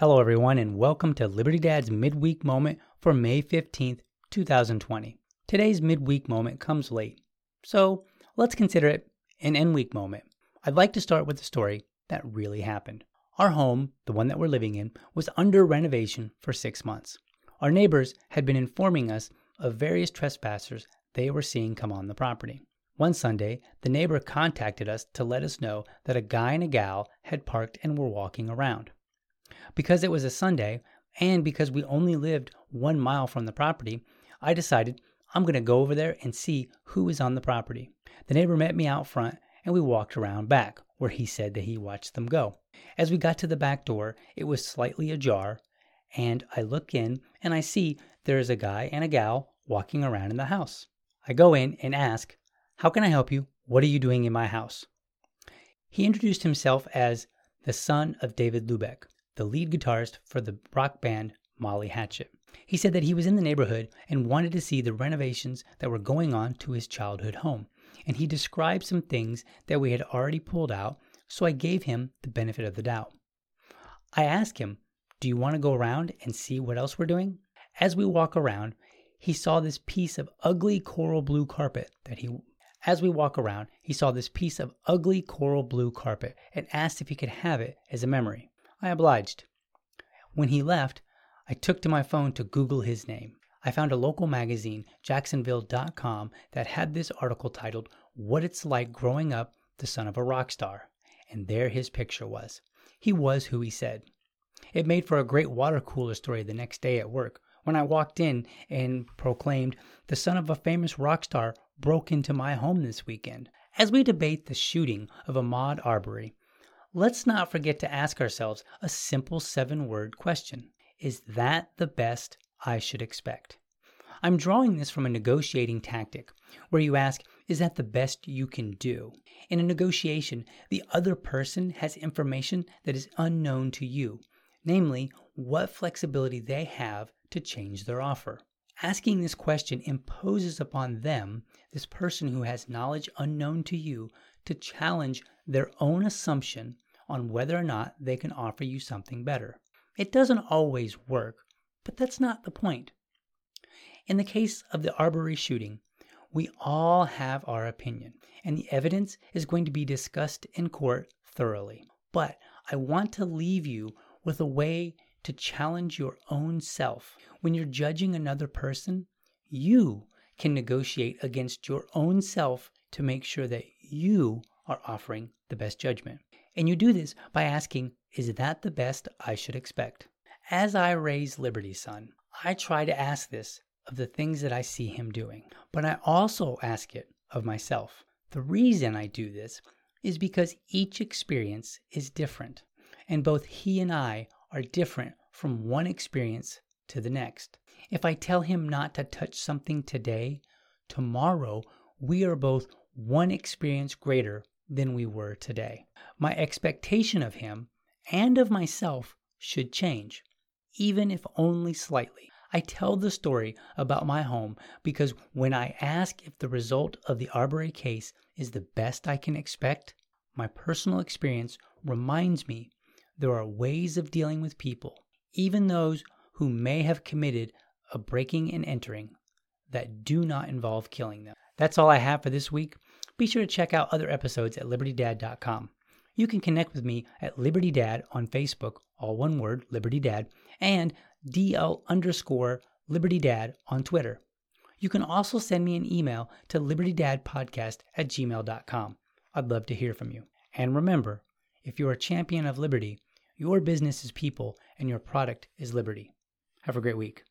Hello, everyone, and welcome to Liberty Dad's midweek moment for May 15th, 2020. Today's midweek moment comes late, so let's consider it an end week moment. I'd like to start with a story that really happened. Our home, the one that we're living in, was under renovation for six months. Our neighbors had been informing us of various trespassers they were seeing come on the property. One Sunday, the neighbor contacted us to let us know that a guy and a gal had parked and were walking around. Because it was a Sunday, and because we only lived one mile from the property, I decided I'm going to go over there and see who is on the property. The neighbor met me out front, and we walked around back, where he said that he watched them go. As we got to the back door, it was slightly ajar, and I look in and I see there is a guy and a gal walking around in the house. I go in and ask, How can I help you? What are you doing in my house? He introduced himself as the son of David Hlubek the lead guitarist for the rock band Molly Hatchet. He said that he was in the neighborhood and wanted to see the renovations that were going on to his childhood home. And he described some things that we had already pulled out, so I gave him the benefit of the doubt. I asked him, Do you want to go around and see what else we're doing? As we walk around, he saw this piece of ugly coral blue carpet that he as we walk around, he saw this piece of ugly coral blue carpet and asked if he could have it as a memory. I obliged. When he left, I took to my phone to Google his name. I found a local magazine, Jacksonville.com, that had this article titled, What It's Like Growing Up the Son of a Rock Star. And there his picture was. He was who he said. It made for a great water cooler story the next day at work when I walked in and proclaimed, The son of a famous rock star broke into my home this weekend. As we debate the shooting of Ahmaud Arbery, let's not forget to ask ourselves a simple seven word question Is that the best I should expect? I'm drawing this from a negotiating tactic where you ask, Is that the best you can do? In a negotiation, the other person has information that is unknown to you, namely, what flexibility they have to change their offer. Asking this question imposes upon them, this person who has knowledge unknown to you, to challenge their own assumption on whether or not they can offer you something better. It doesn't always work, but that's not the point. In the case of the Arbery shooting, we all have our opinion, and the evidence is going to be discussed in court thoroughly. But I want to leave you with a way to challenge your own self. When you're judging another person, you can negotiate against your own self to make sure that you are offering the best judgment. And you do this by asking, Is that the best I should expect? As I raise Liberty's son, I try to ask this of the things that I see him doing, but I also ask it of myself. The reason I do this is because each experience is different, and both he and I are different from one experience to the next. If I tell him not to touch something today, tomorrow we are both one experience greater than we were today. My expectation of him and of myself should change, even if only slightly. I tell the story about my home because when I ask if the result of the Arbery case is the best I can expect, my personal experience reminds me there are ways of dealing with people, even those who may have committed a breaking and entering, that do not involve killing them. That's all I have for this week. Be sure to check out other episodes at libertydad.com. You can connect with me at Liberty Dad on Facebook, all one word, Liberty Dad, and DL underscore Liberty Dad on Twitter. You can also send me an email to libertydadpodcast at gmail.com. I'd love to hear from you. And remember, if you're a champion of liberty, your business is people and your product is liberty. Have a great week.